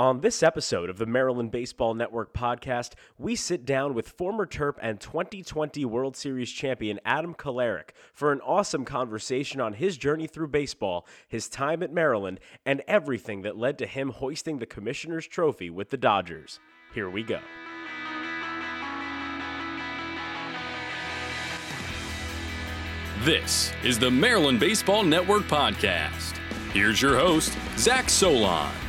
On this episode of the Maryland Baseball Network podcast, we sit down with former Terp and 2020 World Series champion Adam Kolarek for an awesome conversation on his journey through baseball, his time at Maryland, and everything that led to him hoisting the Commissioner's Trophy with the Dodgers. Here we go. This is the Maryland Baseball Network podcast. Here's your host, Zach Solon.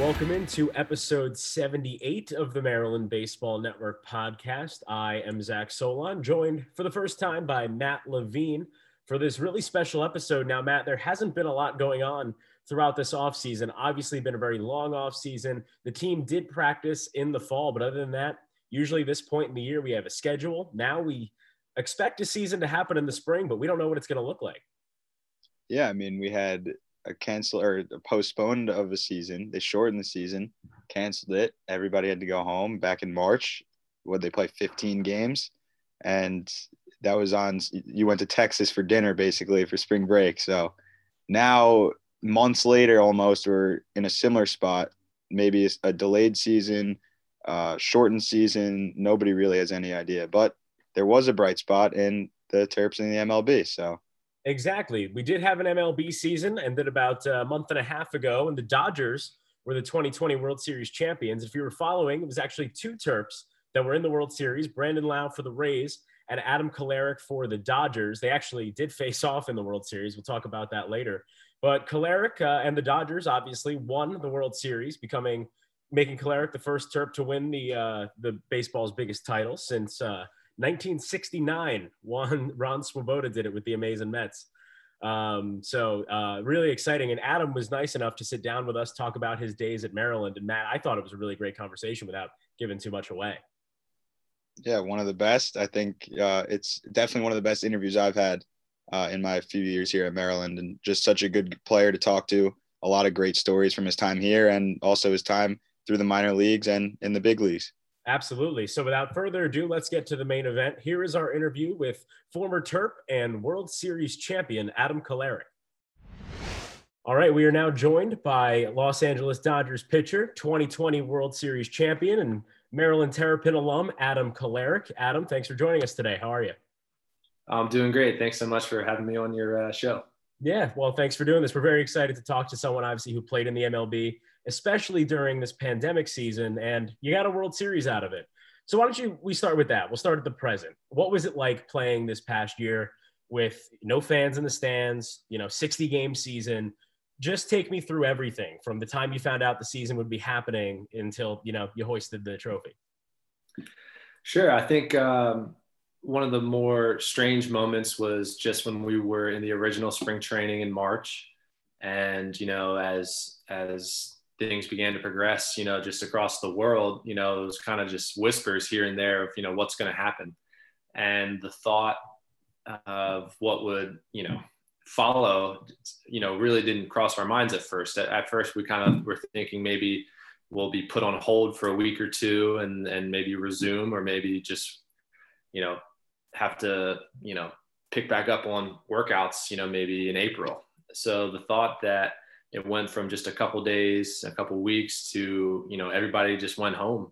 Welcome into episode 78 of the Maryland Baseball Network podcast. I am Zach Solon, joined for the first time by Matt Levine for this really special episode. Now, Matt, there hasn't been a lot going on throughout this offseason. Obviously, been a very long offseason. The team did practice in the fall, but other than that, usually this point in the year, we have a schedule. Now we expect a season to happen in the spring, but we don't know what it's going to look like. Yeah, I mean, we had a cancel or a postponed of a season. They shortened the season, canceled it. Everybody had to go home back in March. Would they play 15 games? And that was on. You went to Texas for dinner, basically for spring break. So now, months later, almost, we're in a similar spot. Maybe a delayed season, uh, shortened season. Nobody really has any idea. But there was a bright spot in the Terps in the MLB. So Exactly. We did have an MLB season ended about a month and a half ago, and the Dodgers were the 2020 World Series champions. If you were following, it was actually two Terps that were in the World Series Brandon Lowe for the Rays and Adam Kolarek for the Dodgers. They actually did face off in the World Series. We'll talk about that later. But Kolarek uh, and the Dodgers obviously won the World Series, becoming making Kolarek the first Terp to win the uh, the baseball's biggest title since uh, 1969, Juan Ron Swoboda did it with the Amazing Mets. Um, so uh, really exciting. And Adam was nice enough to sit down with us, talk about his days at Maryland. And Matt, I thought it was a really great conversation without giving too much away. Yeah, one of the best. I think uh, it's definitely one of the best interviews I've had uh, in my few years here at Maryland, and just such a good player to talk to. A lot of great stories from his time here, and also his time through the minor leagues and in the big leagues. Absolutely. So without further ado, let's get to the main event. Here is our interview with former Terp and World Series champion Adam Kolarek. All right, we are now joined by Los Angeles Dodgers pitcher, 2020 World Series champion, and Maryland Terrapin alum Adam Kolarek. Adam, thanks for joining us today. How are you? I'm doing great. Thanks so much for having me on your uh, show. Yeah, well, thanks for doing this. We're very excited to talk to someone, obviously, who played in the MLB especially during this pandemic season, and you got a World Series out of it. So why don't you we start with that? We'll start at the present. What was it like playing this past year with no fans in the stands, you know, 60 game season? Just take me through everything from the time you found out the season would be happening until, you know, you hoisted the trophy. Sure. I think um, one of the more strange moments was just when we were in the original spring training in March. And, you know, as, as things began to progress, you know, just across the world, you know, it was kind of just whispers here and there of, you know, what's going to happen. And the thought of what would, you know, follow, you know, really didn't cross our minds at first. At, at first, we kind of were thinking maybe we'll be put on hold for a week or two and, and maybe resume or maybe just, you know, have to, you know, pick back up on workouts, you know, maybe in April. So the thought that, it went from just a couple days, a couple weeks to, you know, everybody just went home.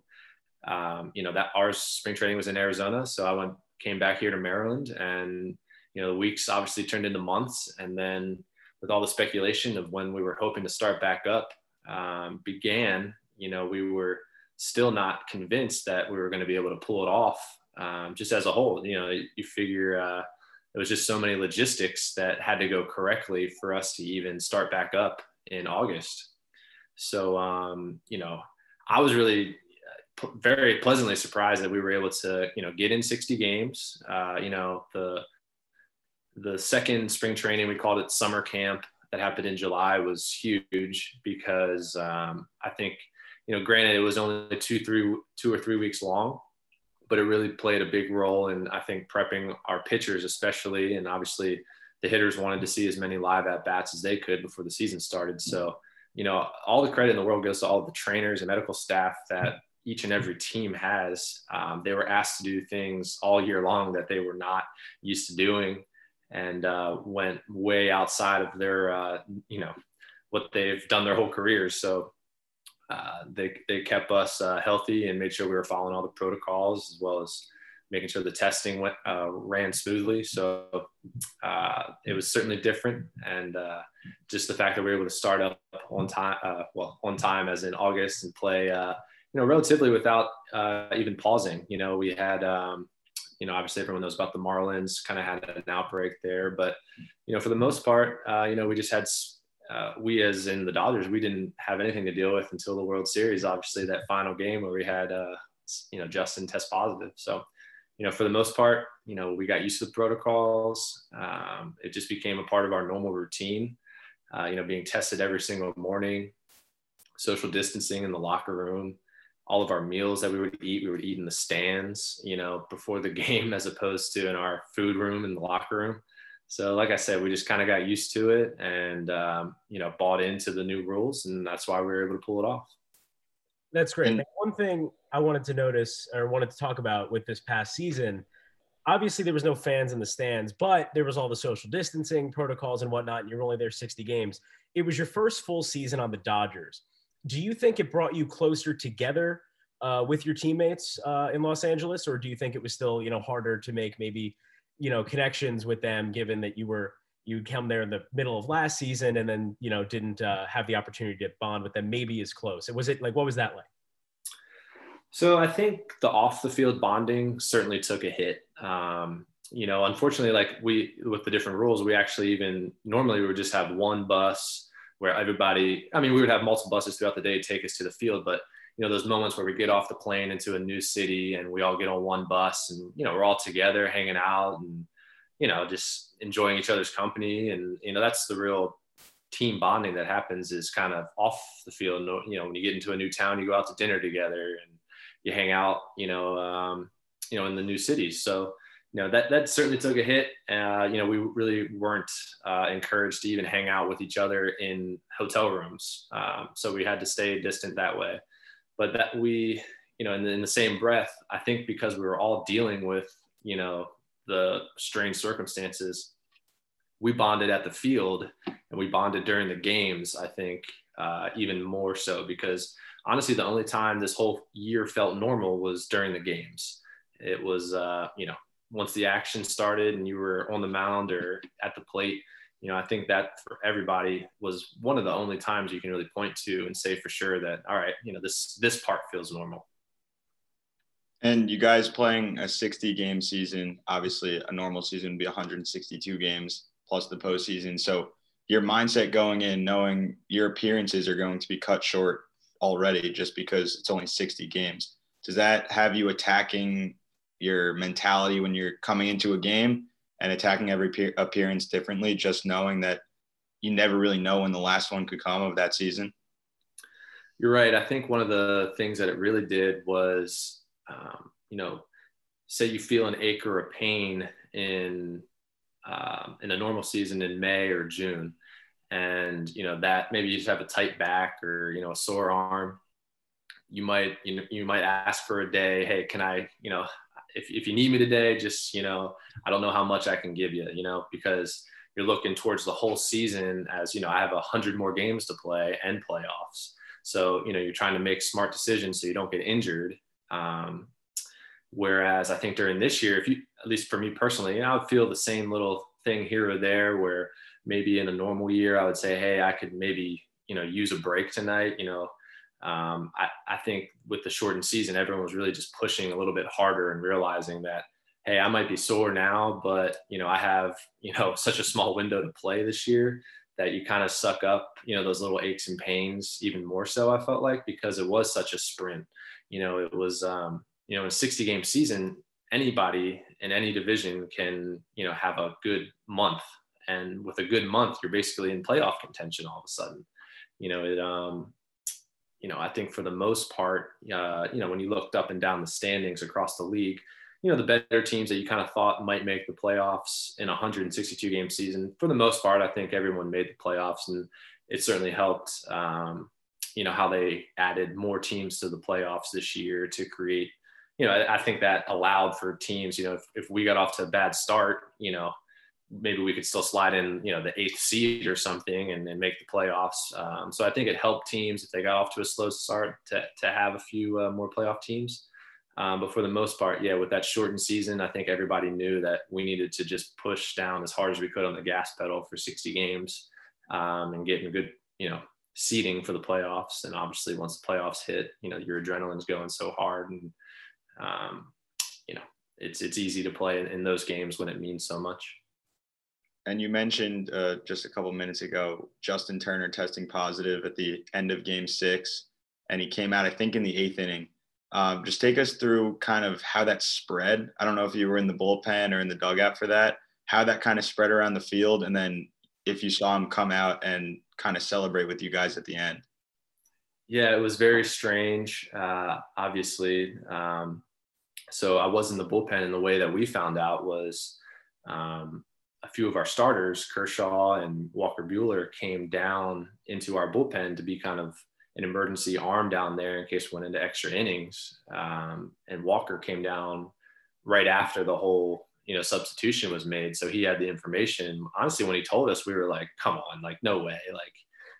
Um, you know, that our spring training was in Arizona. So I went, came back here to Maryland and, you know, the weeks obviously turned into months. And then with all the speculation of when we were hoping to start back up um, began, you know, we were still not convinced that we were going to be able to pull it off um, just as a whole. You know, you figure, uh, it was just so many logistics that had to go correctly for us to even start back up in August. So, um, you know, I was really uh, very pleasantly surprised that we were able to, you know, get in 60 games. Uh, you know, the the second spring training we called it summer camp that happened in July was huge because um, I think, you know, granted it was only two, three, two or three weeks long, but it really played a big role in I think prepping our pitchers, especially, and obviously the hitters wanted to see as many live at bats as they could before the season started. So, you know, all the credit in the world goes to all the trainers and medical staff that each and every team has. Um, they were asked to do things all year long that they were not used to doing and uh, went way outside of their, uh, you know, what they've done their whole careers. So, uh, they, they kept us uh, healthy and made sure we were following all the protocols as well as making sure the testing went uh, ran smoothly. So uh, it was certainly different, and uh, just the fact that we were able to start up on time, uh, well, on time as in August, and play, you know, relatively without even pausing. You know, we had, um, you know, obviously everyone knows about the Marlins, kind of had an outbreak there, but you know, for the most part, you know, we just had. We as in the Dodgers, we didn't have anything to deal with until the World Series. Obviously, that final game where we had, you know, Justin test positive. So you know, for the most part, you know, we got used to the protocols. Um, it just became a part of our normal routine. Uh, you know, being tested every single morning, social distancing in the locker room, all of our meals that we would eat, we would eat in the stands, you know, before the game as opposed to in our food room in the locker room. So, like I said, we just kind of got used to it and, um, you know, bought into the new rules. And that's why we were able to pull it off. That's great. And one thing I wanted to notice or wanted to talk about with this past season, obviously there was no fans in the stands, but there was all the social distancing protocols and whatnot. And you're only there 60 games. It was your first full season on the Dodgers. Do you think it brought you closer together uh, with your teammates uh, in Los Angeles, or do you think it was still you know harder to make maybe you know connections with them, given that you were you come there in the middle of last season and then you know didn't uh, have the opportunity to bond with them maybe as close. It was it like what was that like? So i think the off the field bonding certainly took a hit. Um, you know unfortunately like we with the different rules we actually even normally we would just have one bus where everybody i mean we would have multiple buses throughout the day take us to the field but you know those moments where we get off the plane into a new city and we all get on one bus and you know we're all together hanging out and you know, just enjoying each other's company. And, you know, that's the real team bonding that happens is kind of off the field. You know, when you get into a new town, you go out to dinner together and you hang out, you know, um, you know, in the new cities. So, you know, that, that certainly took a hit. Uh, you know, we really weren't uh, encouraged to even hang out with each other in hotel rooms. Um, so we had to stay distant that way. But that we, you know, in the, in the same breath, I think because we were all dealing with, you know, the strange circumstances, we bonded at the field and we bonded during the games. I think uh, even more so because honestly, the only time this whole year felt normal was during the games. It was, uh, you know, once the action started and you were on the mound or at the plate, you know, I think that for everybody was one of the only times you can really point to and say for sure that, all right, you know, this this part feels normal. And you guys playing a 60 game season, obviously a normal season would be 162 games plus the postseason. So your mindset going in, knowing your appearances are going to be cut short already just because it's only 60 games. Does that have you attacking your mentality when you're coming into a game and attacking every appearance differently, just knowing that you never really know when the last one could come of that season? You're right. I think one of the things that it really did was um, you know, say you feel an ache or a pain in um, in a normal season in May or June, and you know that maybe you just have a tight back or you know a sore arm, you might you know you might ask for a day. Hey, can I you know if if you need me today, just you know I don't know how much I can give you, you know, because you're looking towards the whole season as you know I have a hundred more games to play and playoffs. So you know you're trying to make smart decisions so you don't get injured um, whereas I think during this year, if you, at least for me personally, you know, I would feel the same little thing here or there where maybe in a normal year, I would say, Hey, I could maybe, you know, use a break tonight, you know, um, I, I think with the shortened season, everyone was really just pushing a little bit harder and realizing that, Hey, I might be sore now, but you know, I have, you know, such a small window to play this year that you kind of suck up, you know, those little aches and pains even more so I felt like, because it was such a sprint you know, it was, um, you know, a 60 game season, anybody in any division can, you know, have a good month. And with a good month, you're basically in playoff contention all of a sudden. You know, it, um, you know, I think for the most part, uh, you know, when you looked up and down the standings across the league, you know, the better teams that you kind of thought might make the playoffs in a 162 game season, for the most part, I think everyone made the playoffs and it certainly helped, um, you know how they added more teams to the playoffs this year to create you know i, I think that allowed for teams you know if, if we got off to a bad start you know maybe we could still slide in, you know, the eighth seed or something and, and make the playoffs. Um, so I think it helped teams if they got off to a slow start to, to have a few uh, more playoff teams. Um, but for the most part, yeah, with that shortened season, I think everybody knew that we needed to just push down as hard as we could on the gas pedal for 60 games um, and getting good, you know, seeding for the playoffs. And obviously, once the playoffs hit, you know, your adrenaline's going so hard, and um, you know, it's it's easy to play in, in those games when it means so much. And you mentioned uh, just a couple minutes ago Justin Turner testing positive at the end of Game Six, and he came out, I think, in the eighth inning. Um, just take us through kind of how that spread. I don't know if you were in the bullpen or in the dugout for that, how that kind of spread around the field, and then if you saw him come out and kind of celebrate with you guys at the end. Yeah, it was very strange, uh, obviously. Um, so I was in the bullpen, and the way that we found out was um, a few of our starters, Kershaw and Walker Buehler, came down into our bullpen to be kind of an emergency arm down there in case we went into extra innings. Um, and Walker came down right after the whole you know substitution was made, so he had the information. Honestly, when he told us, we were like, "Come on, like no way, like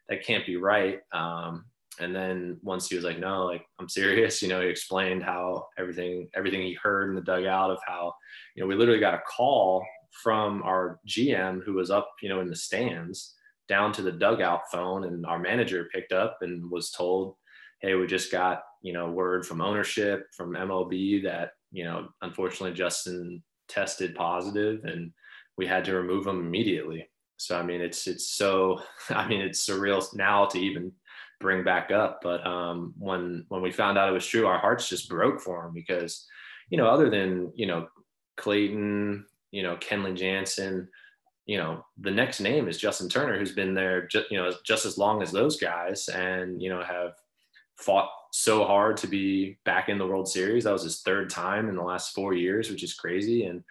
that can't be right." Um, and then once he was like, "No, like I'm serious," you know, he explained how everything everything he heard in the dugout of how you know we literally got a call from our GM who was up, you know, in the stands down to the dugout phone and our manager picked up and was told hey we just got you know word from ownership from mlb that you know unfortunately justin tested positive and we had to remove him immediately. So i mean it's it's so i mean it's surreal now to even bring back up but um when when we found out it was true our hearts just broke for him because you know other than you know clayton you know kenley jansen you know, the next name is Justin Turner, who's been there, just, you know, just as long as those guys, and you know, have fought so hard to be back in the World Series. That was his third time in the last four years, which is crazy. And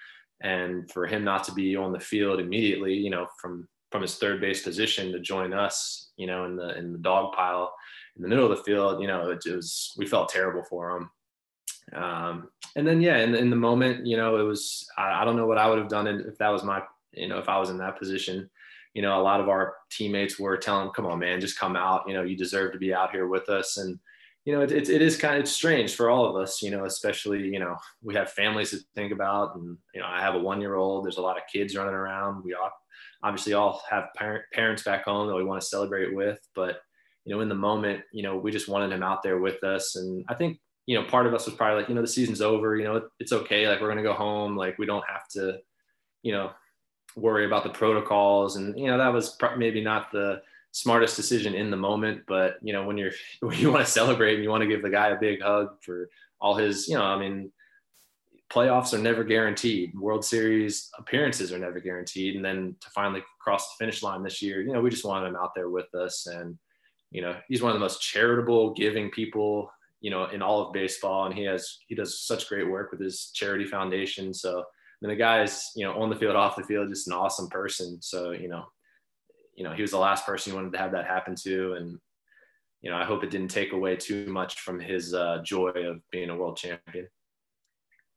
and for him not to be on the field immediately, you know, from from his third base position to join us, you know, in the in the dog pile in the middle of the field, you know, it was we felt terrible for him. Um, and then yeah, in, in the moment, you know, it was I, I don't know what I would have done if that was my you know, if I was in that position, you know, a lot of our teammates were telling, come on, man, just come out. You know, you deserve to be out here with us. And, you know, it, it, it is kind of strange for all of us, you know, especially, you know, we have families to think about. And, you know, I have a one year old, there's a lot of kids running around. We all obviously all have parent, parents back home that we want to celebrate with. But, you know, in the moment, you know, we just wanted him out there with us. And I think, you know, part of us was probably like, you know, the season's over, you know, it's okay. Like, we're going to go home. Like, we don't have to, you know, worry about the protocols and you know that was maybe not the smartest decision in the moment but you know when you're when you want to celebrate and you want to give the guy a big hug for all his you know i mean playoffs are never guaranteed world series appearances are never guaranteed and then to finally cross the finish line this year you know we just wanted him out there with us and you know he's one of the most charitable giving people you know in all of baseball and he has he does such great work with his charity foundation so I mean, the guy is, you know, on the field, off the field, just an awesome person. So, you know, you know, he was the last person you wanted to have that happen to. And, you know, I hope it didn't take away too much from his uh, joy of being a world champion.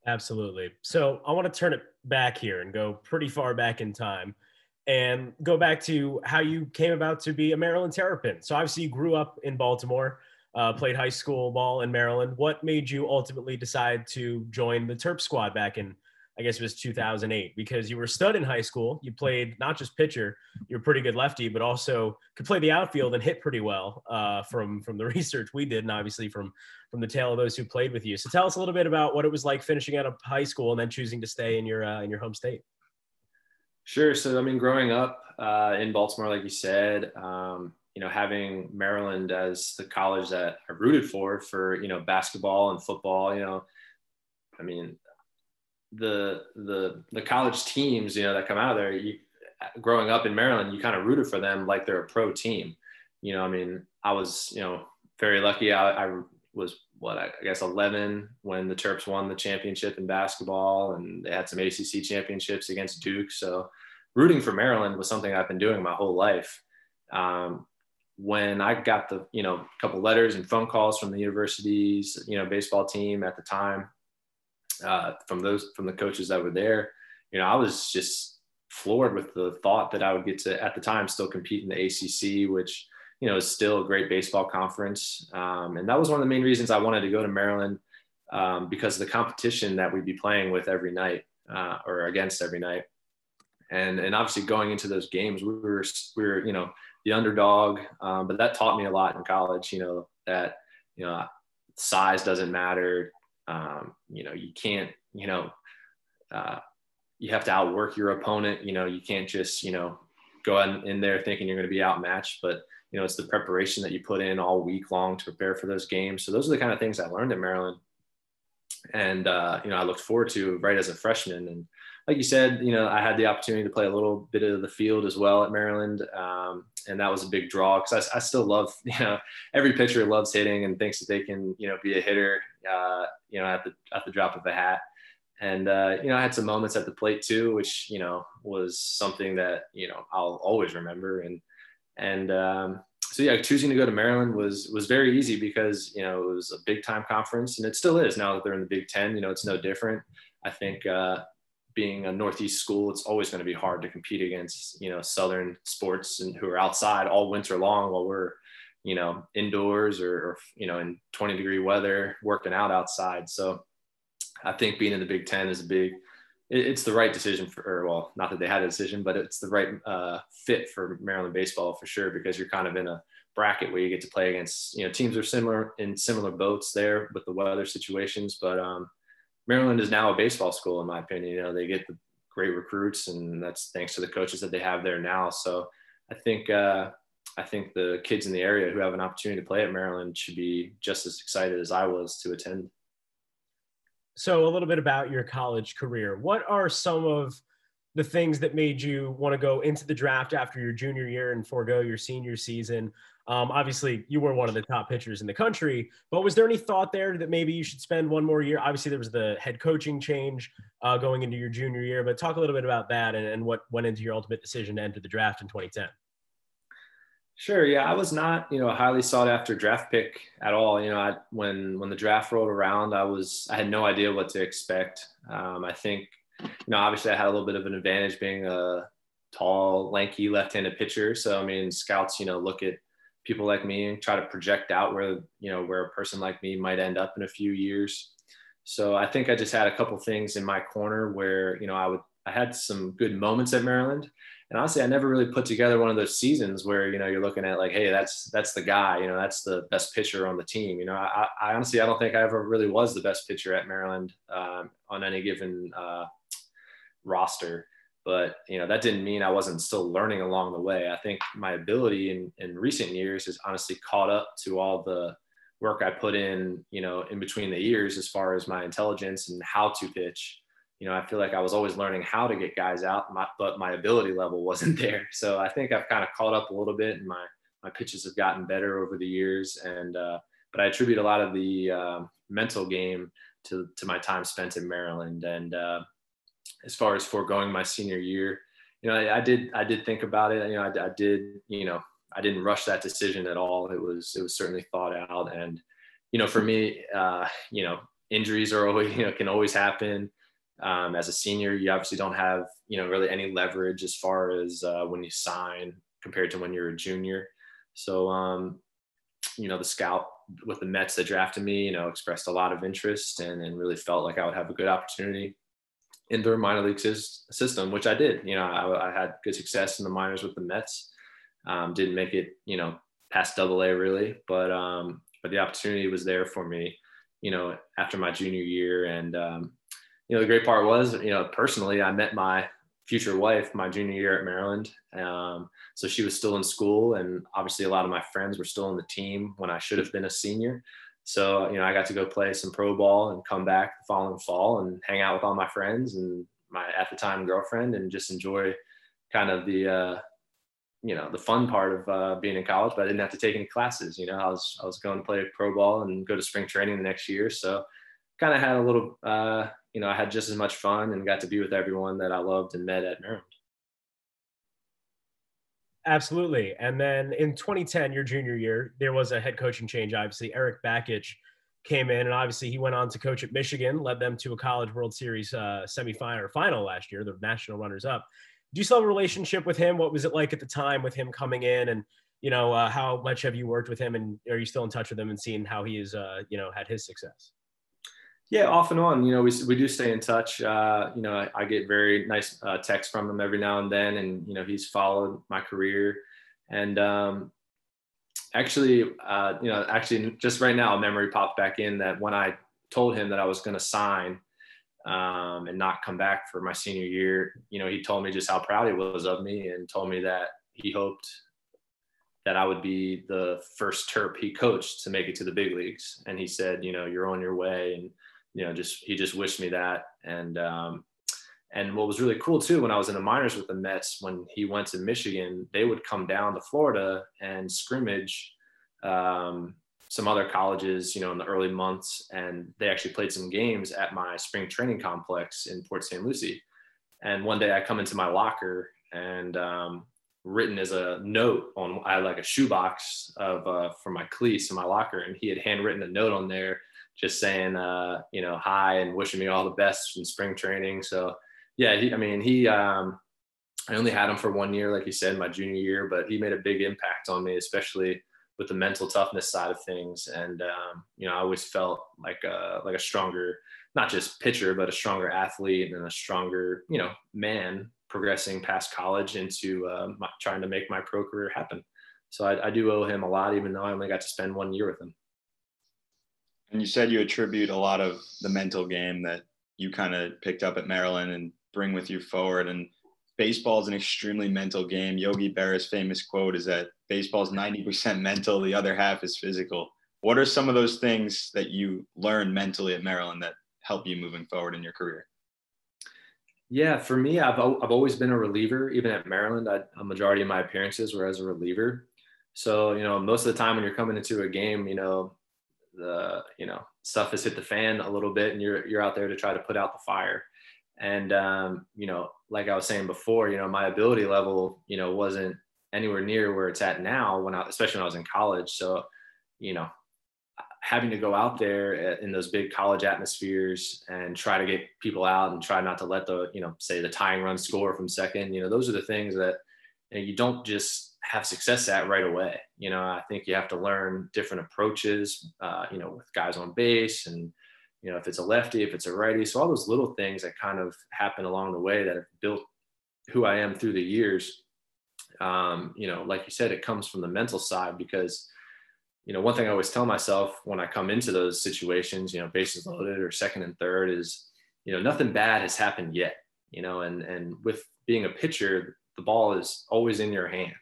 Absolutely. So I want to turn it back here and go pretty far back in time and go back to how you came about to be a Maryland Terrapin. So obviously you grew up in Baltimore, uh, played high school ball in Maryland. What made you ultimately decide to join the Terp squad back in I guess it was 2008 because you were stud in high school. You played not just pitcher, you're pretty good lefty, but also could play the outfield and hit pretty well uh, from from the research we did, and obviously from from the tale of those who played with you. So tell us a little bit about what it was like finishing out of high school and then choosing to stay in your uh, in your home state. Sure. So I mean, growing up uh, in Baltimore, like you said, um, you know, having Maryland as the college that I rooted for for you know basketball and football, you know, I mean, the the the college teams, you know, that come out of there, you, growing up in Maryland, you kind of rooted for them like they're a pro team. You know, I mean, I was, you know, very lucky. I, I was what I guess 11 when the Terps won the championship in basketball, and they had some ACC championships against Duke. So, rooting for Maryland was something I've been doing my whole life. Um, when I got the, you know, couple letters and phone calls from the university's, you know, baseball team at the time, uh, from those from the coaches that were there. You know, I was just floored with the thought that I would get to, at the time, still compete in the ACC, which, you know, is still a great baseball conference. Um, and that was one of the main reasons I wanted to go to Maryland um, because of the competition that we'd be playing with every night uh, or against every night. And, and obviously going into those games, we were, we were, you know, the underdog. Um, but that taught me a lot in college, you know, that, you know, size doesn't matter. Um, you know, you can't, you know, uh, you have to outwork your opponent. You know, you can't just, you know, go in, in there thinking you're going to be outmatched, but you know, it's the preparation that you put in all week long to prepare for those games. So those are the kind of things I learned at Maryland. And, uh, you know, I looked forward to right as a freshman. And like you said, you know, I had the opportunity to play a little bit of the field as well at Maryland. Um, and that was a big draw because I, I, still love, you know, every pitcher loves hitting and thinks that they can, you know, be a hitter, uh, you know, at the, at the drop of a hat and uh, you know, I had some moments at the plate too, which you know was something that you know I'll always remember. And and um, so yeah, choosing to go to Maryland was was very easy because you know it was a big time conference, and it still is now that they're in the Big Ten. You know, it's no different. I think uh, being a Northeast school, it's always going to be hard to compete against you know Southern sports and who are outside all winter long while we're you know indoors or, or you know in 20 degree weather working out outside. So I think being in the Big Ten is a big. it's the right decision for, or well, not that they had a decision, but it's the right uh, fit for Maryland baseball for sure because you're kind of in a bracket where you get to play against you know teams are similar in similar boats there with the weather situations, but um, Maryland is now a baseball school in my opinion. You know they get the great recruits, and that's thanks to the coaches that they have there now. So I think. Uh, I think the kids in the area who have an opportunity to play at Maryland should be just as excited as I was to attend so a little bit about your college career. What are some of the things that made you want to go into the draft after your junior year and forego your senior season? Um, obviously, you were one of the top pitchers in the country, but was there any thought there that maybe you should spend one more year? Obviously, there was the head coaching change uh, going into your junior year, but talk a little bit about that and, and what went into your ultimate decision to enter the draft in 2010. Sure. Yeah, I was not, you know, a highly sought after draft pick at all. You know, I, when when the draft rolled around, I was I had no idea what to expect. Um, I think, you know, obviously I had a little bit of an advantage being a tall, lanky left-handed pitcher. So I mean, scouts, you know, look at people like me and try to project out where you know where a person like me might end up in a few years. So I think I just had a couple things in my corner where you know I would I had some good moments at Maryland and honestly, I never really put together one of those seasons where you know you're looking at like, hey, that's that's the guy, you know, that's the best pitcher on the team. You know, I, I honestly I don't think I ever really was the best pitcher at Maryland um, on any given uh, roster. But you know that didn't mean I wasn't still learning along the way. I think my ability in, in recent years has honestly caught up to all the work I put in, you know, in between the years as far as my intelligence and how to pitch you know, I feel like I was always learning how to get guys out, my, but my ability level wasn't there. So I think I've kind of caught up a little bit, and my my pitches have gotten better over the years. And uh, but I attribute a lot of the uh, mental game to to my time spent in Maryland. And uh, as far as foregoing my senior year, you know, I, I did I did think about it. You know, I, I did you know I didn't rush that decision at all. It was it was certainly thought out. And you know, for me, uh, you know, injuries are always you know can always happen um, as a senior, you obviously don't have you know really any leverage as far as uh, when you sign compared to when you're a junior. So um, you know the scout with the Mets that drafted me, you know, expressed a lot of interest and, and really felt like I would have a good opportunity in their minor league system, which I did. You know, I, I, had good success in the minors with the Mets. Um, didn't make it, you know, past Double A really, but um, but the opportunity was there for me. You know, after my junior year, and um, you know, the great part was, you know, personally, I met my future wife my junior year at Maryland. Um, so she was still in school, and obviously, a lot of my friends were still on the team when I should have been a senior. So, you know, I got to go play some pro ball and come back the following fall and hang out with all my friends and my at the time girlfriend and just enjoy kind of the, uh, you know, the fun part of uh, being in college. But I didn't have to take any classes. You know, I was I was going to play pro ball and go to spring training the next year. So, kind of had a little uh, you know, I had just as much fun and got to be with everyone that I loved and met at Maryland. Absolutely. And then in 2010, your junior year, there was a head coaching change. Obviously, Erik Bakich came in, and obviously he went on to coach at Michigan, led them to a College World Series uh, semifinal or final last year, the national runners-up. do you still have a relationship with him? What was it like at the time with him coming in and, you know, uh, how much have you worked with him and are you still in touch with him and seeing how he is, uh, you know, had his success? Yeah, off and on. You know, we, we do stay in touch. Uh, you know, I, I, get very nice uh, texts from him every now and then, and you know, he's followed my career. And um, actually, uh, you know, actually, just right now, a memory popped back in that when I told him that I was going to sign um, and not come back for my senior year, you know, he told me just how proud he was of me and told me that he hoped that I would be the first Terp he coached to make it to the big leagues. And he said, you know, you're on your way. And you know, just he just wished me that. And um, and what was really cool too, when I was in the minors with the Mets, when he went to Michigan, they would come down to Florida and scrimmage um, some other colleges, you know, in the early months, and they actually played some games at my spring training complex in Port St. Lucie. And one day I come into my locker and um, written as a note on I had like a shoebox of uh, for my cleats in my locker, and he had handwritten a note on there just saying, uh, you know, hi and wishing me all the best in spring training. So, yeah, he, I mean, he, um, I only had him for one year, like you said, my junior year, but he made a big impact on me, especially with the mental toughness side of things. And, um, you know, I always felt like a, like a stronger, not just pitcher, but a stronger athlete and a stronger, you know, man progressing past college into uh, my, trying to make my pro career happen. So I, I do owe him a lot, even though I only got to spend one year with him. And you said you attribute a lot of the mental game that you kind of picked up at Maryland and bring with you forward. And baseball is an extremely mental game. Yogi Berra's famous quote is that baseball is 90% mental, the other half is physical. What are some of those things that you learned mentally at Maryland that help you moving forward in your career? Yeah, for me, I've, I've always been a reliever. Even at Maryland, I, a majority of my appearances were as a reliever. So, you know, most of the time when you're coming into a game, you know, the you know stuff has hit the fan a little bit and you're you're out there to try to put out the fire. And um, you know like i was saying before you know my ability level you know wasn't anywhere near where it's at now when i especially when i was in college. So you know having to go out there in those big college atmospheres and try to get people out and try not to let the you know say the tying run score from second you know those are the things that you, know, you don't just have success at right away. You know, I think you have to learn different approaches, uh, you know, with guys on base and, you know, if it's a lefty, if it's a righty. So all those little things that kind of happen along the way that have built who I am through the years. Um, you know, like you said, it comes from the mental side because, you know, one thing I always tell myself when I come into those situations, you know, bases loaded or second and third is, you know, nothing bad has happened yet, you know, and, and with being a pitcher, the ball is always in your hand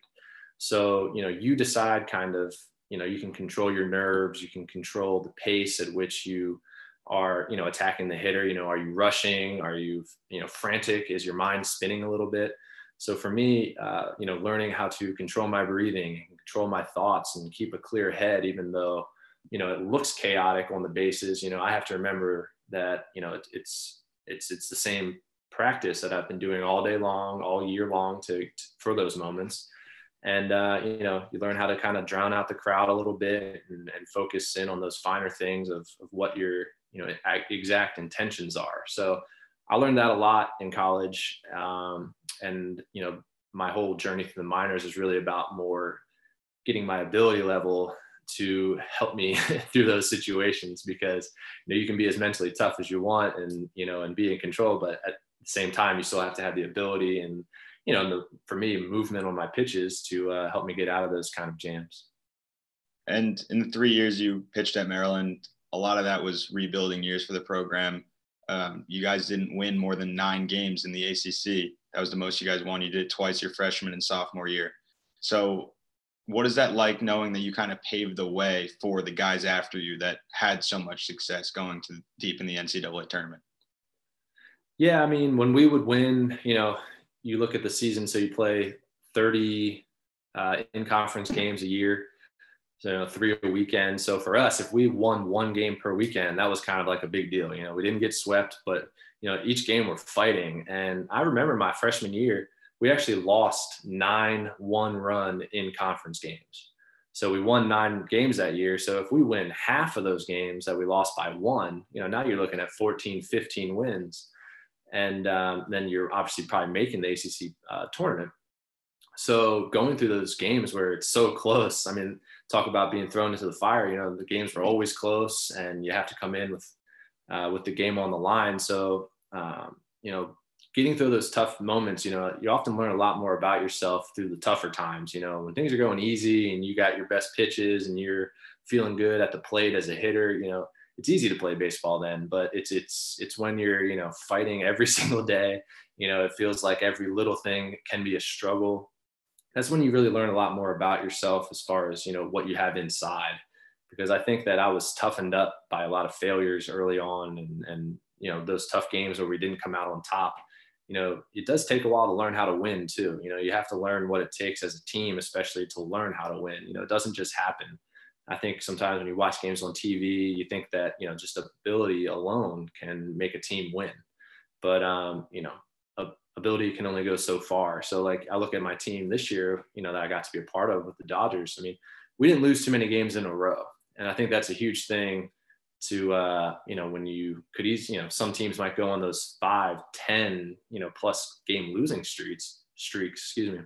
so, you know, you decide kind of, you know, you can control your nerves, you can control the pace at which you are, you know, attacking the hitter. You know, are you rushing? Are you, you know, frantic? Is your mind spinning a little bit? So for me, uh, you know, learning how to control my breathing, control my thoughts, and keep a clear head, even though, you know, it looks chaotic on the bases. You know, I have to remember that, you know, it, it's it's it's the same practice that I've been doing all day long, all year long to, to for those moments and uh, you know you learn how to kind of drown out the crowd a little bit and, and focus in on those finer things of, of, what your you know exact intentions are. So i learned that a lot in college um, and you know my whole journey through the minors is really about more getting my ability level to help me through those situations because you know you can be as mentally tough as you want and you know and be in control but at the same time you still have to have the ability and you know, the, for me, movement on my pitches to uh, help me get out of those kind of jams. And in the three years you pitched at Maryland, a lot of that was rebuilding years for the program. Um, you guys didn't win more than nine games in the ACC. That was the most you guys won. You did twice your freshman and sophomore year. So, what is that like knowing that you kind of paved the way for the guys after you that had so much success going to deep in the NCAA tournament? Yeah, I mean, when we would win, you know, you look at the season, so you play 30 uh, in conference games a year, so you know, three a weekend. So for us, if we won one game per weekend, that was kind of like a big deal. You know, we didn't get swept, but you know, each game we're fighting. And I remember my freshman year, we actually lost nine one run in conference games. So we won nine games that year. So if we win half of those games that we lost by one, you know, now you're looking at 14, 15 wins and um, then you're obviously probably making the ACC uh, tournament. So going through those games where it's so close, I mean, talk about being thrown into the fire. You know, the games were always close, and you have to come in with uh, with the game on the line. So um, you know, getting through those tough moments, you know, you often learn a lot more about yourself through the tougher times. You know, when things are going easy and you got your best pitches and you're feeling good at the plate as a hitter, you know, it's easy to play baseball then. But it's it's it's when you're you know fighting every single day. You know, it feels like every little thing can be a struggle that's when you really learn a lot more about yourself as far as you know what you have inside because i think that i was toughened up by a lot of failures early on and and you know those tough games where we didn't come out on top you know it does take a while to learn how to win too you know you have to learn what it takes as a team especially to learn how to win you know it doesn't just happen i think sometimes when you watch games on tv you think that you know just ability alone can make a team win but um you know ability can only go so far. So like I look at my team this year, you know, that I got to be a part of with the Dodgers. I mean, we didn't lose too many games in a row. And I think that's a huge thing to uh, you know, when you could easily, you know, some teams might go on those five, ten, you know, plus game losing streaks, streaks, excuse me.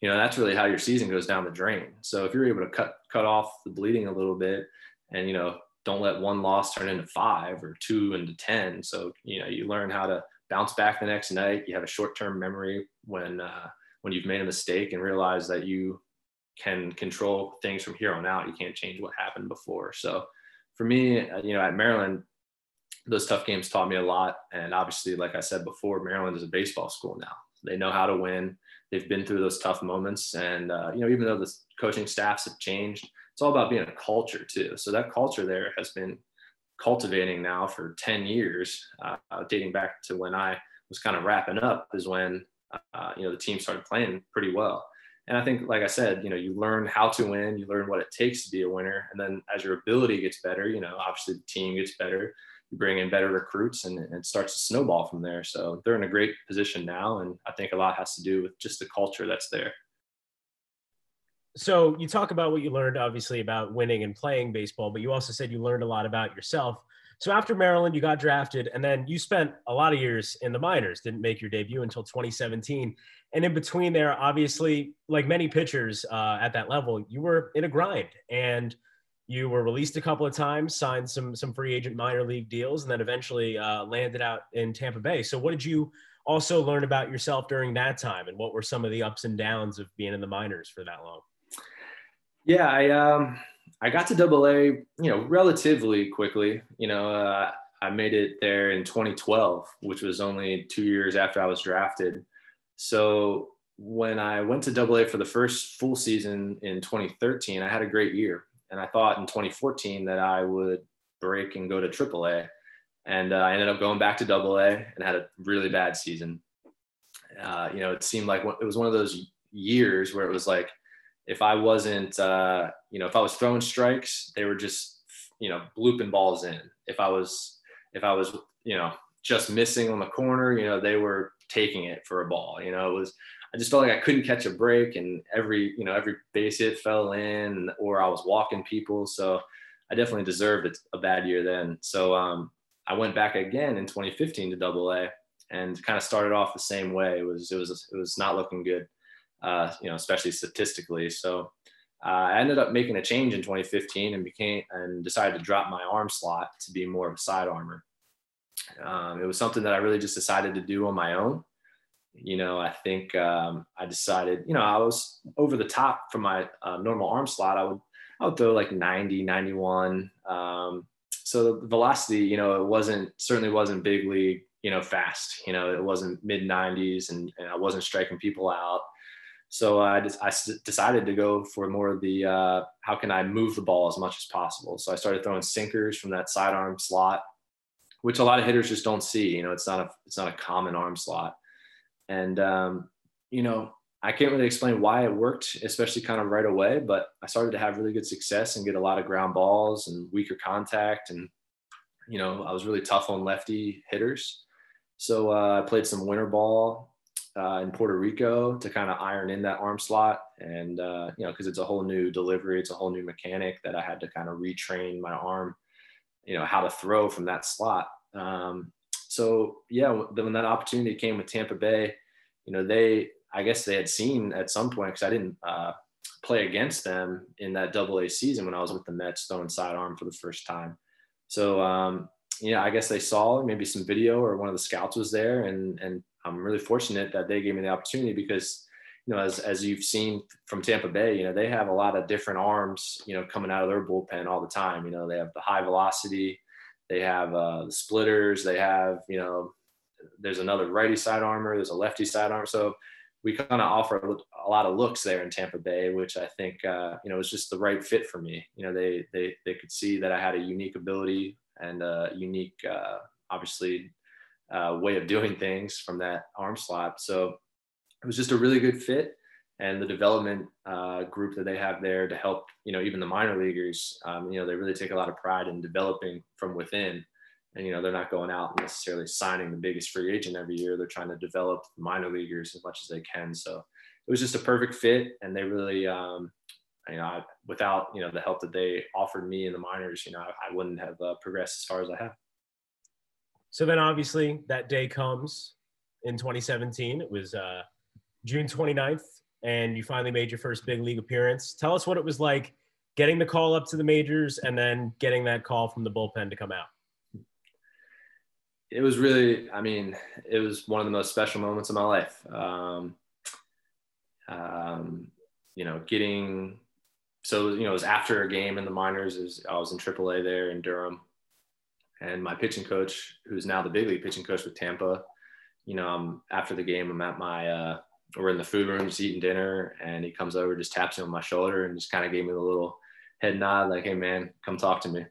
You know, that's really how your season goes down the drain. So if you're able to cut cut off the bleeding a little bit and you know, don't let one loss turn into five or two into ten. So, you know, you learn how to bounce back the next night. You have a short-term memory when uh, when you've made a mistake and realize that you can control things from here on out. You can't change what happened before. So for me, uh, you know, at Maryland, those tough games taught me a lot. And obviously, like I said before, Maryland is a baseball school now. They know how to win. They've been through those tough moments, and uh, you know, even though the coaching staffs have changed, it's all about being a culture too. So that culture there has been cultivating now for 10 years, uh, dating back to when I was kind of wrapping up, is when uh, you know the team started playing pretty well. And I think, like I said, you know, you learn how to win, you learn what it takes to be a winner, and then as your ability gets better, you know, obviously the team gets better. You bring in better recruits, and, it starts to snowball from there. So they're in a great position now, and I think a lot has to do with just the culture that's there. So you talk about what you learned obviously about winning and playing baseball but you also said you learned a lot about yourself. So after maryland you got drafted and then you spent a lot of years in the minors didn't make your debut until 2017 and in between there obviously like many pitchers uh, at that level you were in a grind. And you were released a couple of times signed some some free agent minor league deals and then eventually uh, landed out in tampa bay so what did you also learn about yourself during that time and what were some of the ups and downs of being in the minors for that long yeah, I um I got to double A, you know, relatively quickly. You know, uh, I made it there in 2012, which was only two years after I was drafted. So when I went to double A for the first full season in 2013, I had a great year. And I thought in 2014 that I would break and go to triple A. And uh, I ended up going back to double A and had a really bad season. Uh, you know, it seemed like it was one of those years where it was like, if I wasn't, uh, you know, if I was throwing strikes, they were just, you know, blooping balls in. If I was, if I was, you know, just missing on the corner, you know, they were taking it for a ball. You know, it was, I just felt like I couldn't catch a break, and every, you know, every base hit fell in, or I was walking people. So I definitely deserved a bad year then. So um, I went back again in 2015 to Double A, and kind of started off the same way. It was, it was, it was not looking good uh, you know, especially statistically. So uh, I ended up making a change in 2015 and became and decided to drop my arm slot to be more of a side armor. Um, it was something that I really just decided to do on my own. You know, I think um, I decided, you know, I was over the top from my uh, normal arm slot. I would, I would throw like 90, 91. Um, so the velocity, you know, it wasn't certainly wasn't big league, you know, fast. You know, it wasn't mid 90s, and, and I wasn't striking people out. So I just I decided to go for more of the uh, how can I move the ball as much as possible. So I started throwing sinkers from that sidearm slot, which a lot of hitters just don't see. You know, it's not a it's not a common arm slot, and um, you know I can't really explain why it worked, especially kind of right away. But I started to have really good success and get a lot of ground balls and weaker contact, and you know I was really tough on lefty hitters. So uh, I played some winter ball uh, in Puerto Rico to kind of iron in that arm slot. And, uh, you know, because it's a whole new delivery, it's a whole new mechanic that I had to kind of retrain my arm, you know, how to throw from that slot. Um, so yeah, when that opportunity came with Tampa Bay, you know, they I guess they had seen at some point because I didn't uh, play against them in that Double A season when I was with the Mets throwing sidearm for the first time. So um, yeah, I guess they saw maybe some video or one of the scouts was there, and and I'm really fortunate that they gave me the opportunity because you know as as you've seen from Tampa Bay, you know they have a lot of different arms, you know, coming out of their bullpen all the time. You know, they have the high velocity, they have uh, splitters, they have you know, there's another righty side armor, there's a lefty side armor, so we kind of offer a lot of looks there in Tampa Bay, which I think uh, you know was just the right fit for me. You know, they they they could see that I had a unique ability and a unique, uh, obviously, uh, way of doing things from that arm slot. So it was just a really good fit. And the development uh, group that they have there to help, you know, even the minor leaguers, um, you know, they really take a lot of pride in developing from within. And, you know, they're not going out necessarily signing the biggest free agent every year. They're trying to develop minor leaguers as much as they can. So it was just a perfect fit. And they really, um, you know, I, without you know the help that they offered me in the minors, you know, I, I wouldn't have uh, progressed as far as I have. So then, obviously, that day comes in 2017. It was uh, June 29th, and you finally made your first big league appearance. Tell us what it was like getting the call up to the majors and then getting that call from the bullpen to come out. It was really, I mean, it was one of the most special moments of my life. Um, um, you know, getting so you know it was after a game in the minors. Was, I was in AAA there in Durham, and my pitching coach, who's now the big league pitching coach with Tampa, you know, I'm, after the game, I'm at my uh, we're in the food room just eating dinner, and he comes over, just taps me on my shoulder, and just kind of gave me the little head nod, like, "Hey man, come talk to me."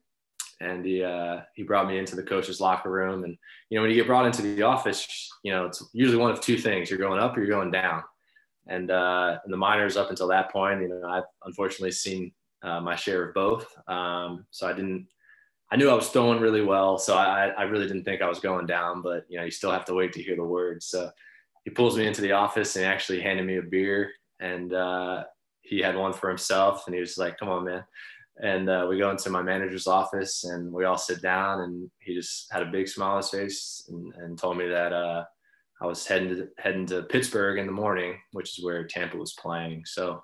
And he uh, he brought me into the coach's locker room, and you know when you get brought into the office, you know it's usually one of two things: you're going up or you're going down and uh, the minors up until that point, you know, I've unfortunately seen uh, my share of both. Um, so I didn't, I knew I was throwing really well. So I, I really didn't think I was going down, but you know, you still have to wait to hear the words. So he pulls me into the office and actually handed me a beer and uh, he had one for himself and he was like, come on, man. And uh, we go into my manager's office and we all sit down and he just had a big smile on his face and, and told me that, uh, I was heading to heading to Pittsburgh in the morning, which is where Tampa was playing. So,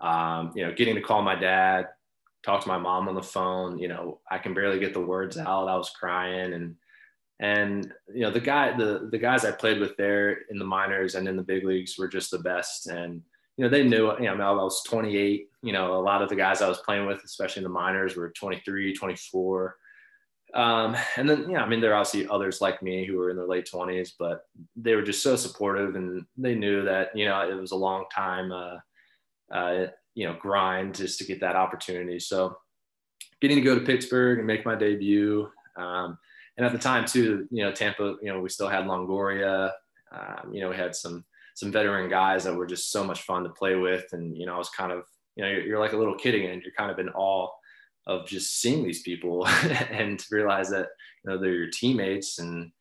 um, you know, getting to call my dad, talk to my mom on the phone. You know, I can barely get the words out. I was crying, and and you know, the guy, the the guys I played with there in the minors and in the big leagues were just the best. And you know, they knew. You know, I was 28. You know, a lot of the guys I was playing with, especially in the minors, were 23, 24 um, and then, yeah, I mean, there are obviously others like me who were in their late 20s, but they were just so supportive and they knew that, you know, it was a long time, uh, uh, you know, grind just to get that opportunity. So getting to go to Pittsburgh and make my debut. Um, and at the time too, you know, Tampa, you know, we still had Longoria, um, you know, we had some, some veteran guys that were just so much fun to play with. And, you know, I was kind of, you know, you're, you're like a little kid again. You're kind of in awe of just seeing these people and to realize that you know they're your teammates and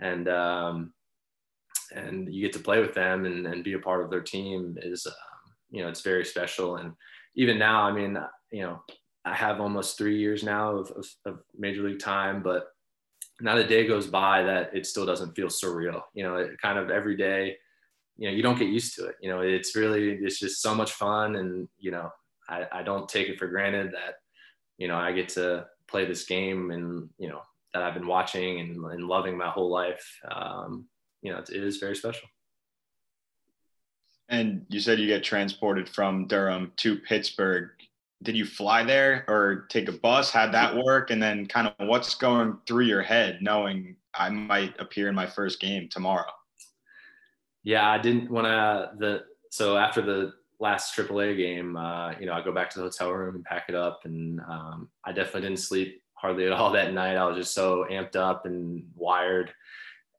and um, and you get to play with them and, and be a part of their team is um, you know it's very special and even now i mean you know i have almost three years now of, of, of major league time but not a day goes by that it still doesn't feel surreal you know it kind of every day you know you don't get used to it you know it's really it's just so much fun and you know I, I don't take it for granted that you know, I get to play this game and, you know, that I've been watching and, and loving my whole life. Um, you know, it, it is very special. And you said you get transported from Durham to Pittsburgh. Did you fly there or take a bus? How'd that work? And then kind of what's going through your head knowing I might appear in my first game tomorrow? Yeah, I didn't want to the so after the last AAA game, uh, you know, I go back to the hotel room and pack it up, and um, I definitely didn't sleep hardly at all that night. I was just so amped up and wired,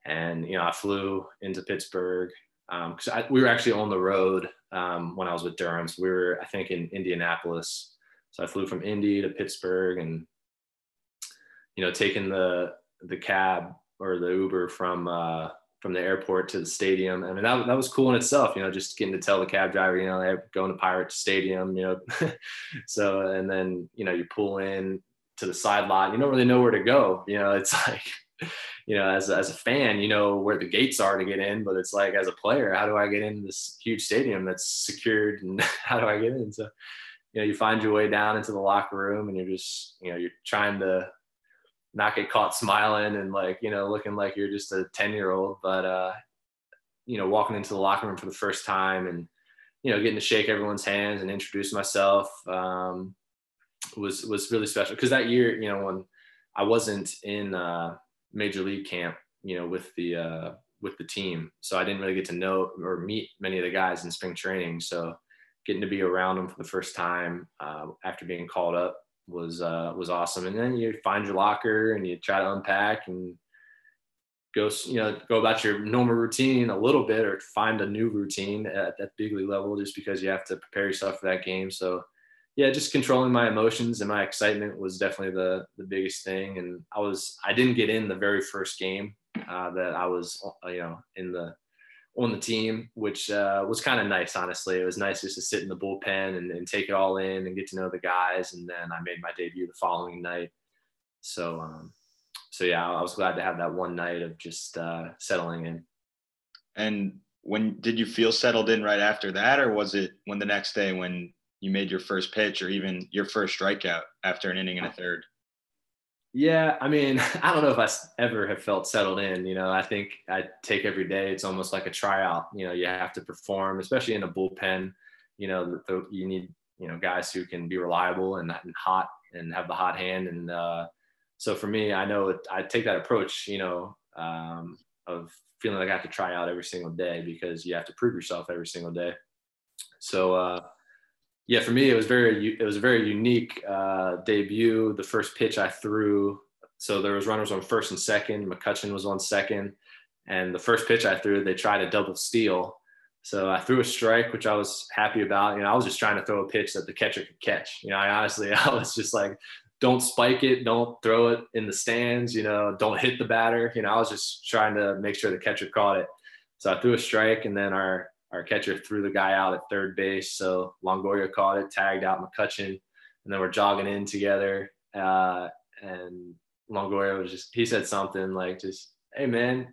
and you know, I flew into Pittsburgh because um, we were actually on the road um, when I was with Durham. So we were, I think, in Indianapolis. So I flew from Indy to Pittsburgh, and you know, taking the the cab or the Uber from uh, from the airport to the stadium. I mean, that, that was cool in itself, you know, just getting to tell the cab driver, you know, they're going to Pirate Stadium, you know. so, and then, you know, you pull in to the side lot, you don't really know where to go. You know, it's like, you know, as, as a fan, you know where the gates are to get in, but it's like as a player, how do I get in this huge stadium that's secured and how do I get in? So, you know, you find your way down into the locker room and you're just, you know, you're trying to not get caught smiling and like, you know, looking like you're just a 10 year old, but, uh, you know, walking into the locker room for the first time and, you know, getting to shake everyone's hands and introduce myself um, was was really special because that year, you know, when I wasn't in uh, major league camp, you know, with the uh, with the team, so I didn't really get to know or meet many of the guys in spring training. So getting to be around them for the first time uh, after being called up was uh, was awesome. And then you find your locker and you try to unpack and go you know go about your normal routine a little bit or find a new routine at that big league level just because you have to prepare yourself for that game so yeah just controlling my emotions and my excitement was definitely the the biggest thing and i was i didn't get in the very first game uh, that i was uh, you know in the on the team which uh, was kind of nice honestly it was nice just to sit in the bullpen and, and take it all in and get to know the guys and then i made my debut the following night so um, so yeah, I was glad to have that one night of just uh, settling in. And when did you feel settled in right after that, or was it when the next day when you made your first pitch, or even your first strikeout after an inning and a third? Yeah, I mean, I don't know if I ever have felt settled in. You know, I think I take every day. It's almost like a tryout. You know, you have to perform, especially in a bullpen. You know, you need you know guys who can be reliable and, hot and have the hot hand and uh, so for me, I know I take that approach, you know, um, of feeling like I have to try out every single day because you have to prove yourself every single day. So, uh, yeah, for me, it was very, it was a very unique uh, debut. The first pitch I threw, so there was runners on first and second. McCutchen was on second, and the first pitch I threw, they tried a double steal. So I threw a strike, which I was happy about. You know, I was just trying to throw a pitch that the catcher could catch. You know, I honestly, I was just like, don't spike it, don't throw it in the stands, you know, don't hit the batter. You know, I was just trying to make sure the catcher caught it. So I threw a strike and then our our catcher threw the guy out at third base. So Longoria caught it, tagged out McCutchen, and then we're jogging in together. Uh, and Longoria was just he said something like just, hey man,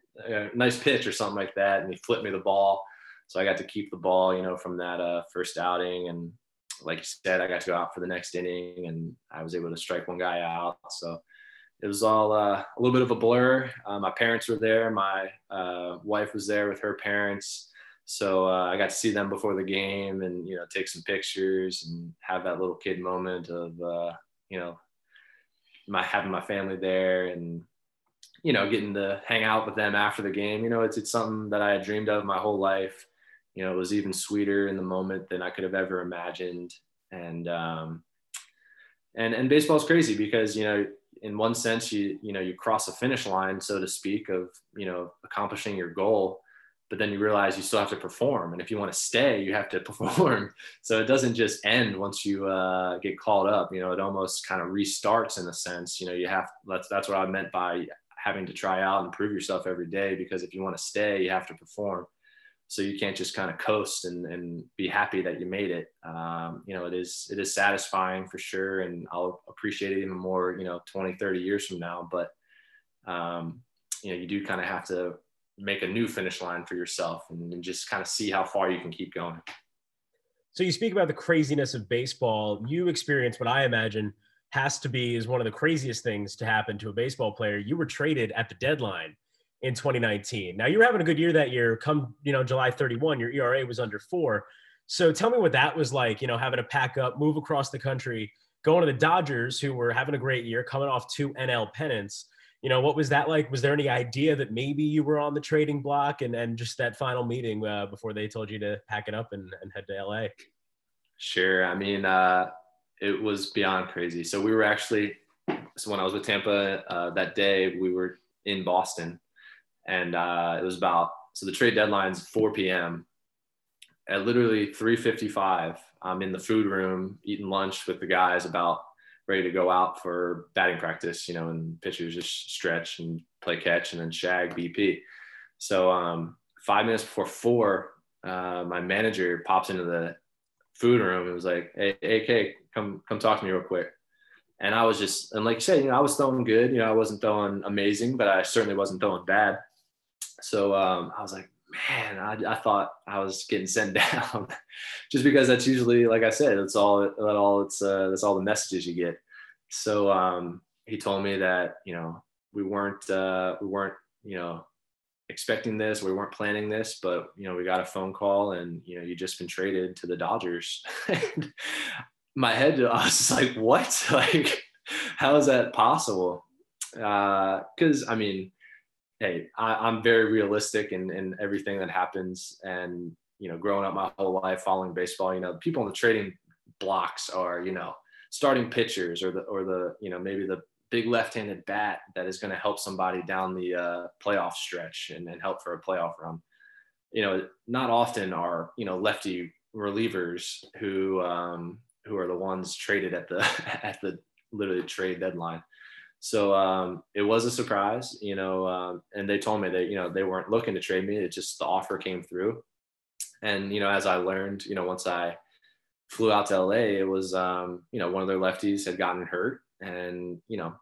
nice pitch or something like that. And he flipped me the ball. So I got to keep the ball, you know, from that uh, first outing. And like you said, I got to go out for the next inning and I was able to strike one guy out. So it was all uh, a little bit of a blur. Uh, my parents were there. My uh, wife was there with her parents. So uh, I got to see them before the game and, you know, take some pictures and have that little kid moment of, uh, you know, my having my family there and, you know, getting to hang out with them after the game. You know, it's, it's something that I had dreamed of my whole life you know, it was even sweeter in the moment than I could have ever imagined. And, um, and, and baseball is crazy because, you know, in one sense, you, you know, you cross a finish line, so to speak, of, you know, accomplishing your goal, but then you realize you still have to perform. And if you want to stay, you have to perform. So it doesn't just end once you uh, get called up, you know, it almost kind of restarts in a sense, you know, you have, that's, that's what I meant by having to try out and prove yourself every day, because if you want to stay, you have to perform so you can't just kind of coast and, and be happy that you made it um, you know it is it is satisfying for sure and i'll appreciate it even more you know 20 30 years from now but um, you know you do kind of have to make a new finish line for yourself and, and just kind of see how far you can keep going so you speak about the craziness of baseball you experience what i imagine has to be is one of the craziest things to happen to a baseball player you were traded at the deadline in 2019. Now you were having a good year that year. Come, you know, July 31, your ERA was under four. So tell me what that was like, you know, having to pack up, move across the country, going to the Dodgers, who were having a great year, coming off two NL pennants. You know, what was that like? Was there any idea that maybe you were on the trading block and, and just that final meeting uh, before they told you to pack it up and, and head to LA? Sure. I mean, uh, it was beyond crazy. So we were actually, so when I was with Tampa uh, that day, we were in Boston and uh, it was about so the trade deadline's 4 p.m. At literally 3:55, I'm in the food room eating lunch with the guys, about ready to go out for batting practice. You know, and pitchers just stretch and play catch and then shag BP. So um, five minutes before four, uh, my manager pops into the food room and was like, "Hey, AK, come come talk to me real quick." And I was just, and like you said, you know, I was throwing good. You know, I wasn't throwing amazing, but I certainly wasn't throwing bad. So um, I was like, man, I, I thought I was getting sent down, just because that's usually, like I said, that's all. That all it's uh, that's all the messages you get. So um, he told me that you know we weren't uh, we weren't you know expecting this, we weren't planning this, but you know we got a phone call and you know you just been traded to the Dodgers. My head, I was just like, what? Like, how is that possible? Because uh, I mean hey, I, am very realistic in, in everything that happens. And, you know, growing up my whole life following baseball, you know, people in the trading blocks are, you know, starting pitchers or the, or the, you know, maybe the big left-handed bat that is going to help somebody down the uh, playoff stretch and, and help for a playoff run. You know, not often are, you know, lefty relievers who, um, who are the ones traded at the, at the literally trade deadline. So um, it was a surprise, you know, um, and they told me that, you know, they weren't looking to trade me. It just the offer came through. And, you know, as I learned, you know, once I flew out to LA, it was, um, you know, one of their lefties had gotten hurt. And, you know,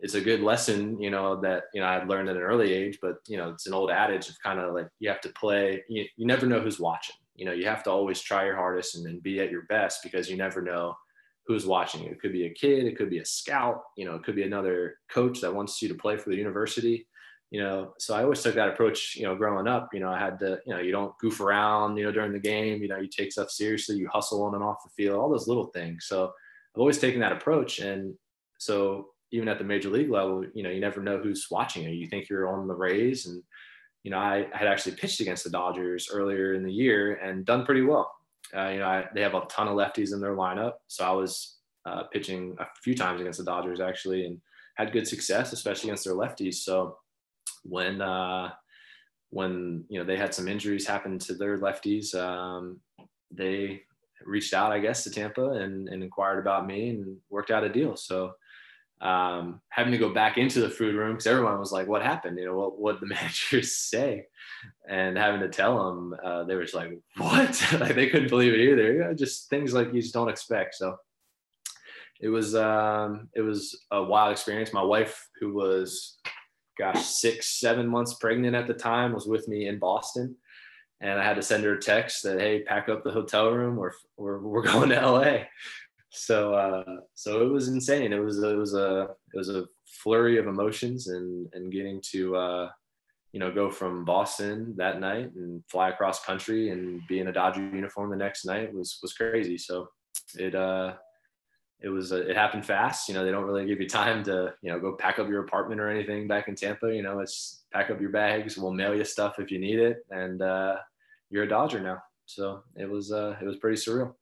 it's a good lesson, you know, that, you know, I had learned at an early age, but, you know, it's an old adage of kind of like you have to play, you, you never know who's watching. You know, you have to always try your hardest and, and be at your best because you never know who's watching It could be a kid, it could be a scout, you know, it could be another coach that wants you to play for the university, you know. So I always took that approach, you know, growing up. You know, I had to, you know, you don't goof around, you know, during the game. You know, you take stuff seriously, you hustle on and off the field, all those little things. So I've always taken that approach, and so even at the major league level, you know, you never know who's watching you. You think you're on the Rays, and you know, I had actually pitched against the Dodgers earlier in the year and done pretty well. Uh, you know, I, they have a ton of lefties in their lineup, so I was uh, pitching a few times against the Dodgers actually, and had good success, especially against their lefties. So when uh, when you know they had some injuries happen to their lefties, um, they reached out, I guess, to Tampa and, and inquired about me and worked out a deal. So um, having to go back into the food room because everyone was like, "What happened? You know, what what the managers say?" And having to tell them, uh, they were just like, "What?" like they couldn't believe it either. You know, just things like you just don't expect. So it was um, it was a wild experience. My wife, who was, gosh, six seven months pregnant at the time, was with me in Boston, and I had to send her a text that, "Hey, pack up the hotel room. We're we're, we're going to LA." So uh, so it was insane. It was it was a it was a flurry of emotions and and getting to uh, you know go from Boston that night and fly across country and be in a Dodger uniform the next night was was crazy. So it uh it was uh, it happened fast. You know they don't really give you time to you know go pack up your apartment or anything back in Tampa. You know it's pack up your bags. We'll mail you stuff if you need it, and uh, you're a Dodger now. So it was uh, it was pretty surreal.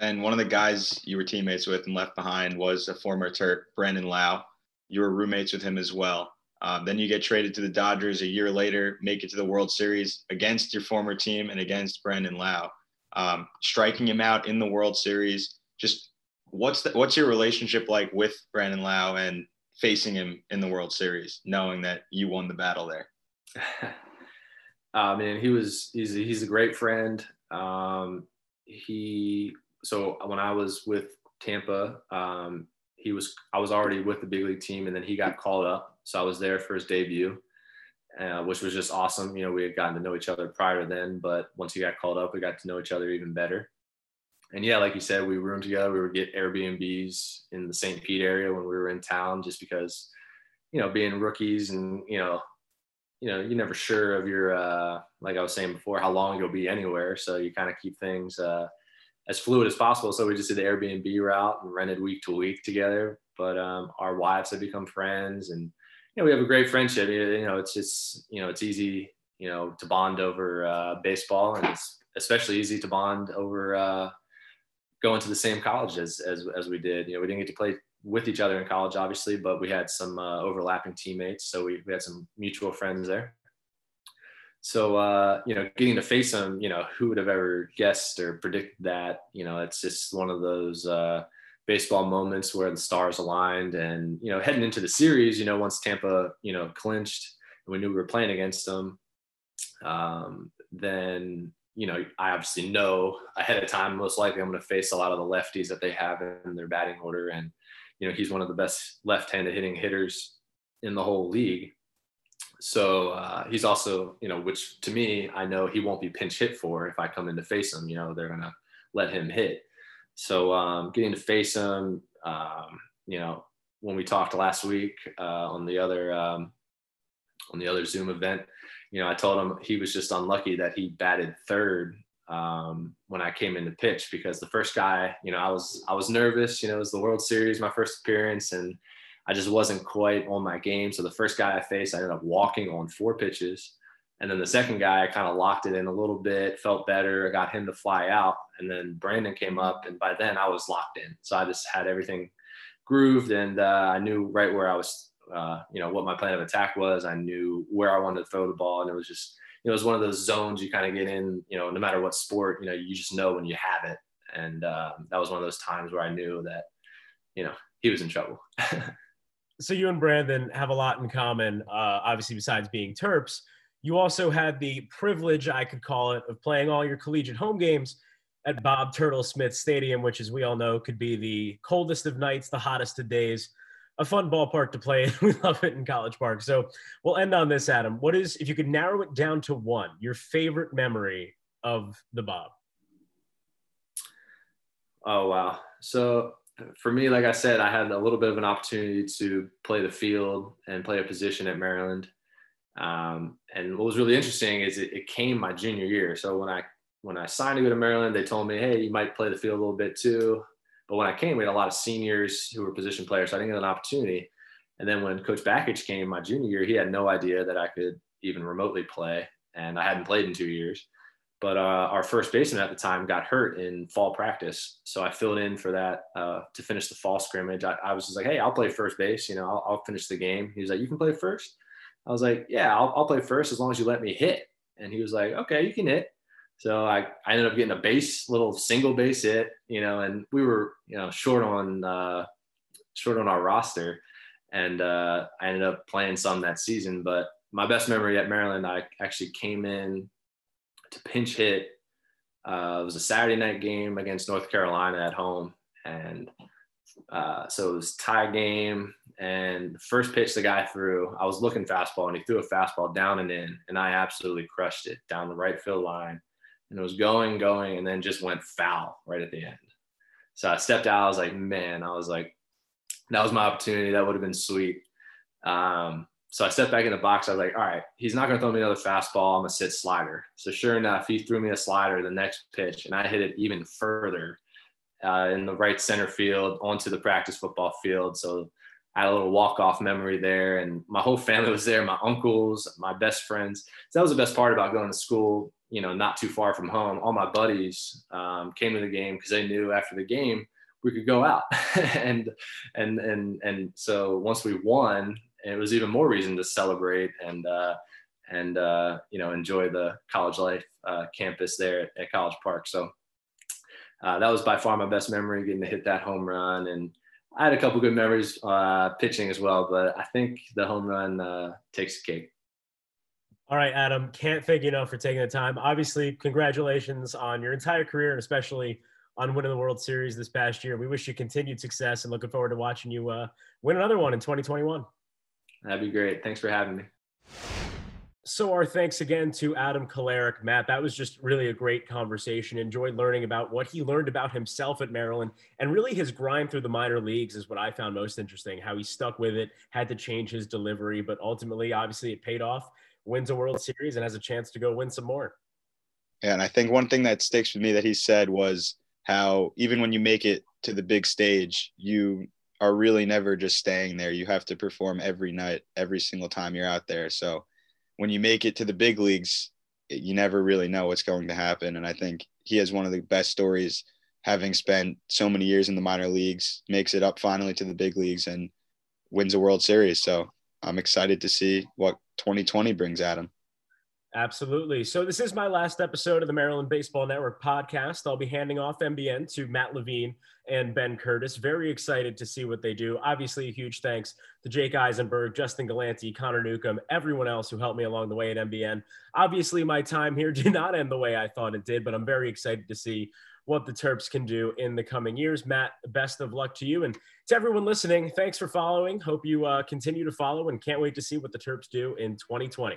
And one of the guys you were teammates with and left behind was a former Terp, Brandon Lowe. You were roommates with him as well. Um, then you get traded to the Dodgers a year later, make it to the World Series against your former team and against Brandon Lowe, Um, striking him out in the World Series. Just what's the, what's your relationship like with Brandon Lowe and facing him in the World Series, knowing that you won the battle there? I mean, he was he's he's a great friend. Um, he so when I was with Tampa, um, he was I was already with the big league team, and then he got called up, so I was there for his debut, uh, which was just awesome. You know, we had gotten to know each other prior to then, but once he got called up, we got to know each other even better. And yeah, like you said, we roomed together. We would get Airbnbs in the St. Pete area when we were in town, just because, you know, being rookies and you know, you know, you're never sure of your, uh, like I was saying before, how long you'll be anywhere. So you kind of keep things uh, as fluid as possible. So we just did the Airbnb route and rented week to week together. But um, our wives have become friends, and you know we have a great friendship. You know, it's just you know it's easy you know to bond over uh, baseball, and it's especially easy to bond over uh, going to the same college as, as as we did. You know, we didn't get to play with each other in college, obviously, but we had some uh, overlapping teammates, so we, we had some mutual friends there. So uh, you know, getting to face him, you know, who would have ever guessed or predicted that? You know, it's just one of those uh, baseball moments where the stars aligned. And you know, heading into the series, you know, once Tampa, you know, clinched and we knew we were playing against them, um, then you know, I obviously know ahead of time, most likely I'm going to face a lot of the lefties that they have in their batting order. And, you know, he's one of the best left handed hitting hitters in the whole league. So uh, he's also, you know, which to me, I know he won't be pinch hit for if I come in to face him. You know, they're to let him hit. So um, getting to face him, um, you know, when we talked last week uh, on the other um, on the other Zoom event, you know, I told him he was just unlucky that he batted third um, when I came in to pitch because the first guy, you know, I was I was nervous. You know, it was the World Series, my first appearance, and I just wasn't quite on my game. So the first guy I faced, I ended up walking on four pitches. And then the second guy, I kind of locked it in a little bit, felt better. I got him to fly out. And then Brandon came up. And by then I was locked in. So I just had everything grooved and uh, I knew right where I was, uh, you know, what my plan of attack was. I knew where I wanted to throw the ball. And it was just, you know, it was one of those zones you kind of get in, you know, no matter what sport, you know, you just know when you have it. And uh, that was one of those times where I knew that, you know, he was in trouble. so you and Brandon have a lot in common, uh, obviously, besides being Terps. You also had the privilege, I could call it, of playing all your collegiate home games at Bob Turtle Smith Stadium, which, as we all know, could be the coldest of nights, the hottest of days. A fun ballpark to play. we love it in College Park. So we'll end on this, Adam. What is, if you could narrow it down to one, your favorite memory of the Bob? Oh, wow. So for me, like I said, I had a little bit of an opportunity to play the field and play a position at Maryland. Um, and what was really interesting is it, it, came my junior year. So when I when I signed to go to Maryland, they told me, hey, you might play the field a little bit too. But when I came, we had a lot of seniors who were position players, so I didn't get an opportunity. And then when Coach Bakich came my junior year, he had no idea that I could even remotely play, and I hadn't played in two years. But uh, our first baseman at the time got hurt in fall practice, so I filled in for that uh, to finish the fall scrimmage. I, I, was just like, "Hey, I'll play first base. You know, I'll, I'll, finish the game." He was like, "You can play first? I was like, "Yeah, I'll, I'll, play first as long as you let me hit." And he was like, "Okay, you can hit." So I, I ended up getting a base, little single base hit, you know, and we were, you know, short on uh, short on our roster, and uh, I ended up playing some that season. But my best memory at Maryland, I actually came in to pinch hit. Uh, it was a Saturday night game against North Carolina at home, and uh, so it was tie game. And the first pitch the guy threw, I was looking fastball, and he threw a fastball down and in, and I absolutely crushed it down the right field line. And it was going, going, and then just went foul right at the end. So I stepped out. I was like, man, I was like, that was my opportunity. That would have been sweet. Um, so I stepped back in the box. I was like, all right, he's not going to throw me another fastball. I'm going to sit slider. So sure enough, he threw me a slider the next pitch, and I hit it even further uh, in the right center field onto the practice football field. So I had a little walk off memory there, and my whole family was there. My uncles, my best friends. So that was the best part about going to school. You know, not too far from home. All my buddies um, came to the game because they knew after the game we could go out and and and and so once we won it was even more reason to celebrate and uh, and uh, you know enjoy the college life uh, campus there at, at, College Park. So uh, that was by far my best memory, getting to hit that home run. And I had a couple good memories uh, pitching as well, but I think the home run uh, takes the cake. All right, Adam, can't thank you enough for taking the time. Obviously, congratulations on your entire career and especially on winning the World Series this past year. We wish you continued success and looking forward to watching you win another one in 2021. That'd be great. Thanks for having me. So, our thanks again to Adam Kolarek. Matt, that was just really a great conversation. Enjoyed learning about what he learned about himself at Maryland and really his grind through the minor leagues is what I found most interesting. How he stuck with it, had to change his delivery, but ultimately, obviously, it paid off. Wins a World Series and has a chance to go win some more. Yeah, and I think one thing that sticks with me that he said was how even when you make it to the big stage, you are really never just staying there. You have to perform every night, every single time you're out there. So when you make it to the big leagues, you never really know what's going to happen. And I think he has one of the best stories, having spent so many years in the minor leagues, makes it up finally to the big leagues and wins a World Series. So I'm excited to see what 2020 brings at him. Absolutely. So this is my last episode of the Maryland Baseball Network podcast. I'll be handing off MBN to Matt Levine and Ben Curtis. Very excited to see what they do. Obviously, a huge thanks to Jake Eisenberg, Justin Galanti, Connor Newcomb, everyone else who helped me along the way at MBN. Obviously, my time here did not end the way I thought it did, but I'm very excited to see what the Terps can do in the coming years. Matt, best of luck to you. And to everyone listening, thanks for following. Hope you uh, continue to follow and can't wait to see what the Terps do in 2020.